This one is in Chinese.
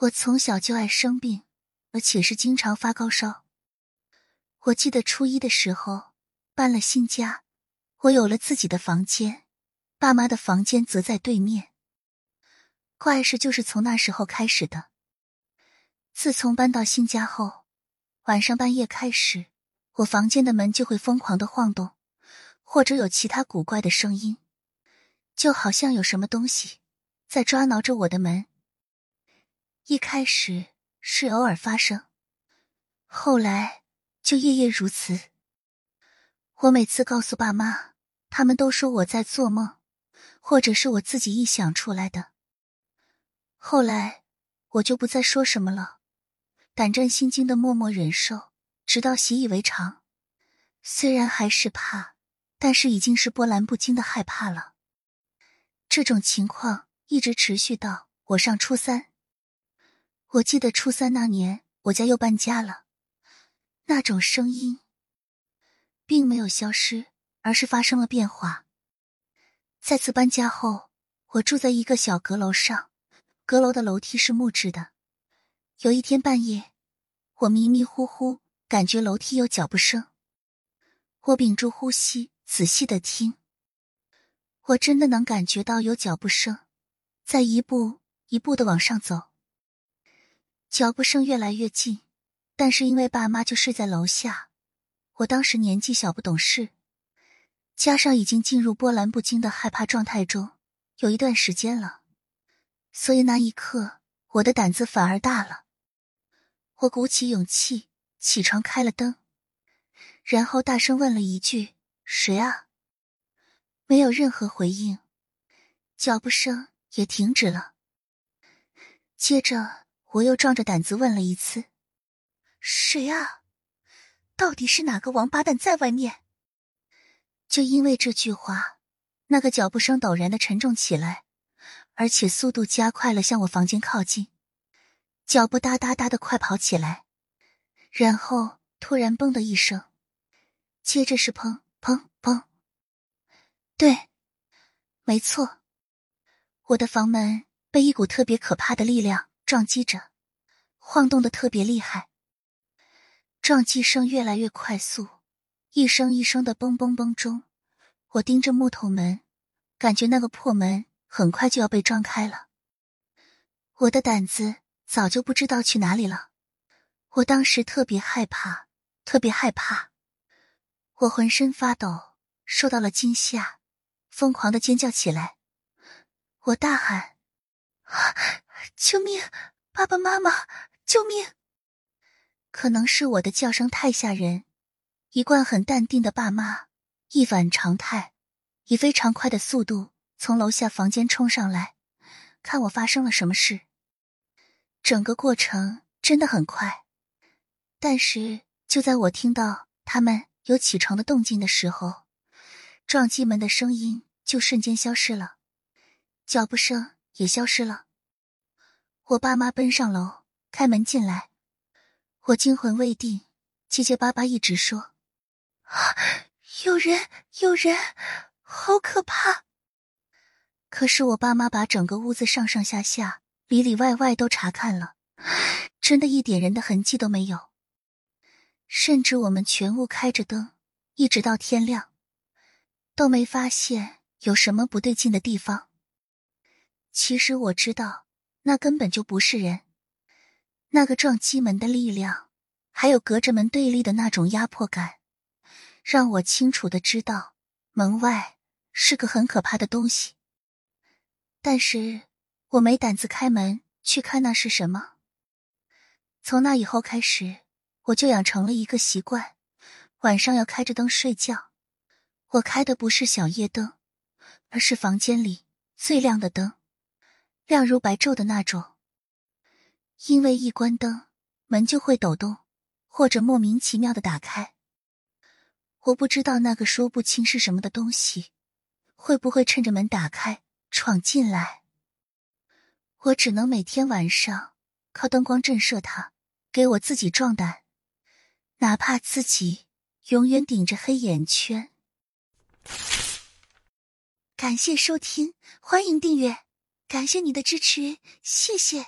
我从小就爱生病，而且是经常发高烧。我记得初一的时候搬了新家，我有了自己的房间，爸妈的房间则在对面。怪事就是从那时候开始的。自从搬到新家后，晚上半夜开始，我房间的门就会疯狂的晃动，或者有其他古怪的声音，就好像有什么东西在抓挠着我的门。一开始是偶尔发生，后来就夜夜如此。我每次告诉爸妈，他们都说我在做梦，或者是我自己臆想出来的。后来我就不再说什么了，胆战心惊的默默忍受，直到习以为常。虽然还是怕，但是已经是波澜不惊的害怕了。这种情况一直持续到我上初三。我记得初三那年，我家又搬家了，那种声音并没有消失，而是发生了变化。再次搬家后，我住在一个小阁楼上。阁楼的楼梯是木质的。有一天半夜，我迷迷糊糊感觉楼梯有脚步声，我屏住呼吸，仔细的听，我真的能感觉到有脚步声在一步一步的往上走。脚步声越来越近，但是因为爸妈就睡在楼下，我当时年纪小不懂事，加上已经进入波澜不惊的害怕状态中，有一段时间了。所以那一刻，我的胆子反而大了。我鼓起勇气起床，开了灯，然后大声问了一句：“谁啊？”没有任何回应，脚步声也停止了。接着，我又壮着胆子问了一次：“谁啊？到底是哪个王八蛋在外面？”就因为这句话，那个脚步声陡然的沉重起来。而且速度加快了，向我房间靠近，脚步哒哒哒的快跑起来，然后突然“嘣”的一声，接着是“砰砰砰”。对，没错，我的房门被一股特别可怕的力量撞击着，晃动的特别厉害。撞击声越来越快速，一声一声的“嘣嘣嘣”中，我盯着木头门，感觉那个破门。很快就要被撞开了，我的胆子早就不知道去哪里了。我当时特别害怕，特别害怕，我浑身发抖，受到了惊吓，疯狂的尖叫起来。我大喊：“ 救命！爸爸妈妈，救命！”可能是我的叫声太吓人，一贯很淡定的爸妈一反常态，以非常快的速度。从楼下房间冲上来，看我发生了什么事。整个过程真的很快，但是就在我听到他们有起床的动静的时候，撞击门的声音就瞬间消失了，脚步声也消失了。我爸妈奔上楼开门进来，我惊魂未定，结结巴巴一直说：“有人，有人，好可怕。”可是我爸妈把整个屋子上上下下、里里外外都查看了，真的一点人的痕迹都没有。甚至我们全屋开着灯，一直到天亮，都没发现有什么不对劲的地方。其实我知道，那根本就不是人。那个撞击门的力量，还有隔着门对立的那种压迫感，让我清楚的知道，门外是个很可怕的东西。但是我没胆子开门去看那是什么。从那以后开始，我就养成了一个习惯：晚上要开着灯睡觉。我开的不是小夜灯，而是房间里最亮的灯，亮如白昼的那种。因为一关灯，门就会抖动，或者莫名其妙的打开。我不知道那个说不清是什么的东西，会不会趁着门打开。闯进来，我只能每天晚上靠灯光震慑他，给我自己壮胆，哪怕自己永远顶着黑眼圈。感谢收听，欢迎订阅，感谢你的支持，谢谢。